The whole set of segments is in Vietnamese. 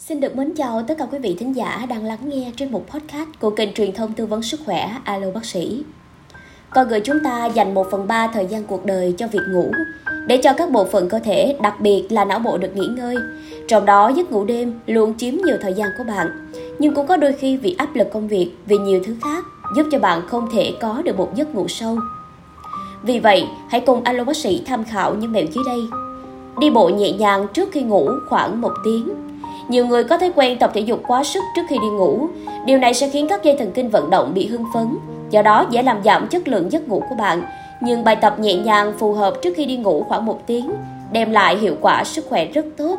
Xin được mến chào tất cả quý vị thính giả đang lắng nghe trên một podcast của kênh truyền thông tư vấn sức khỏe Alo Bác sĩ. Con người chúng ta dành 1 phần 3 thời gian cuộc đời cho việc ngủ, để cho các bộ phận cơ thể, đặc biệt là não bộ được nghỉ ngơi. Trong đó giấc ngủ đêm luôn chiếm nhiều thời gian của bạn, nhưng cũng có đôi khi vì áp lực công việc, vì nhiều thứ khác giúp cho bạn không thể có được một giấc ngủ sâu. Vì vậy, hãy cùng Alo Bác sĩ tham khảo những mẹo dưới đây. Đi bộ nhẹ nhàng trước khi ngủ khoảng một tiếng nhiều người có thói quen tập thể dục quá sức trước khi đi ngủ. Điều này sẽ khiến các dây thần kinh vận động bị hưng phấn, do đó dễ làm giảm chất lượng giấc ngủ của bạn. Nhưng bài tập nhẹ nhàng phù hợp trước khi đi ngủ khoảng một tiếng đem lại hiệu quả sức khỏe rất tốt.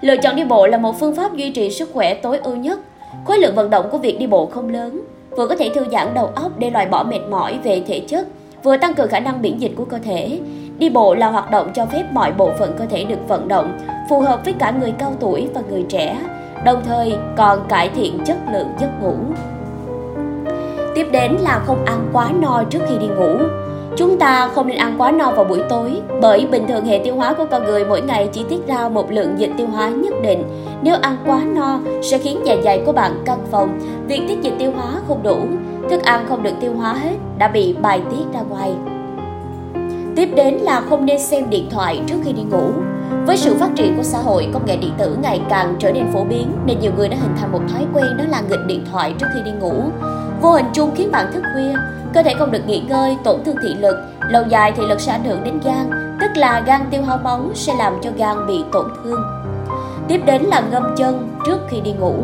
Lựa chọn đi bộ là một phương pháp duy trì sức khỏe tối ưu nhất. Khối lượng vận động của việc đi bộ không lớn, vừa có thể thư giãn đầu óc để loại bỏ mệt mỏi về thể chất, vừa tăng cường khả năng miễn dịch của cơ thể. Đi bộ là hoạt động cho phép mọi bộ phận cơ thể được vận động, phù hợp với cả người cao tuổi và người trẻ, đồng thời còn cải thiện chất lượng giấc ngủ. Tiếp đến là không ăn quá no trước khi đi ngủ. Chúng ta không nên ăn quá no vào buổi tối bởi bình thường hệ tiêu hóa của con người mỗi ngày chỉ tiết ra một lượng dịch tiêu hóa nhất định. Nếu ăn quá no sẽ khiến dạ dày của bạn căng phòng, việc tiết dịch tiêu hóa không đủ, thức ăn không được tiêu hóa hết đã bị bài tiết ra ngoài. Tiếp đến là không nên xem điện thoại trước khi đi ngủ. Với sự phát triển của xã hội, công nghệ điện tử ngày càng trở nên phổ biến nên nhiều người đã hình thành một thói quen đó là nghịch điện thoại trước khi đi ngủ. Vô hình chung khiến bạn thức khuya, cơ thể không được nghỉ ngơi, tổn thương thị lực, lâu dài thị lực sẽ ảnh hưởng đến gan, tức là gan tiêu hao máu sẽ làm cho gan bị tổn thương. Tiếp đến là ngâm chân trước khi đi ngủ.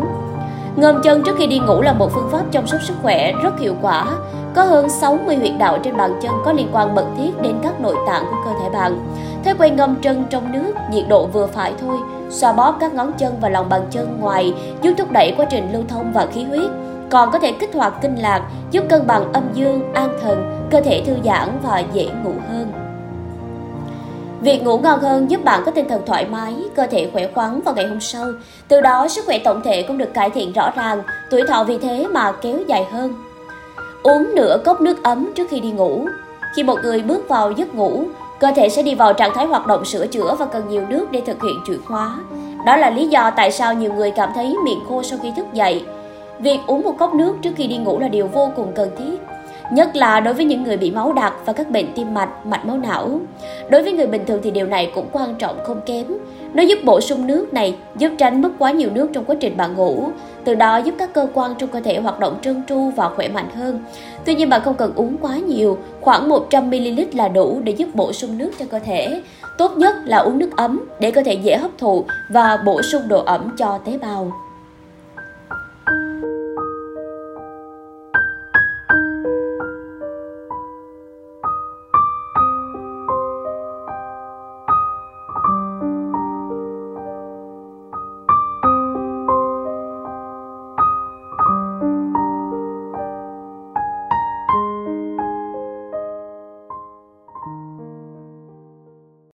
Ngâm chân trước khi đi ngủ là một phương pháp chăm sóc sức khỏe rất hiệu quả. Có hơn 60 huyệt đạo trên bàn chân có liên quan mật thiết đến các nội tạng của cơ thể bạn. Thói quen ngâm chân trong nước, nhiệt độ vừa phải thôi, xoa bóp các ngón chân và lòng bàn chân ngoài giúp thúc đẩy quá trình lưu thông và khí huyết. Còn có thể kích hoạt kinh lạc, giúp cân bằng âm dương, an thần, cơ thể thư giãn và dễ ngủ hơn. Việc ngủ ngon hơn giúp bạn có tinh thần thoải mái, cơ thể khỏe khoắn vào ngày hôm sau. Từ đó sức khỏe tổng thể cũng được cải thiện rõ ràng, tuổi thọ vì thế mà kéo dài hơn. Uống nửa cốc nước ấm trước khi đi ngủ. Khi một người bước vào giấc ngủ, cơ thể sẽ đi vào trạng thái hoạt động sửa chữa và cần nhiều nước để thực hiện chuyển hóa. Đó là lý do tại sao nhiều người cảm thấy miệng khô sau khi thức dậy. Việc uống một cốc nước trước khi đi ngủ là điều vô cùng cần thiết nhất là đối với những người bị máu đặc và các bệnh tim mạch, mạch máu não. Đối với người bình thường thì điều này cũng quan trọng không kém. Nó giúp bổ sung nước này, giúp tránh mất quá nhiều nước trong quá trình bạn ngủ, từ đó giúp các cơ quan trong cơ thể hoạt động trơn tru và khỏe mạnh hơn. Tuy nhiên bạn không cần uống quá nhiều, khoảng 100ml là đủ để giúp bổ sung nước cho cơ thể. Tốt nhất là uống nước ấm để cơ thể dễ hấp thụ và bổ sung độ ẩm cho tế bào.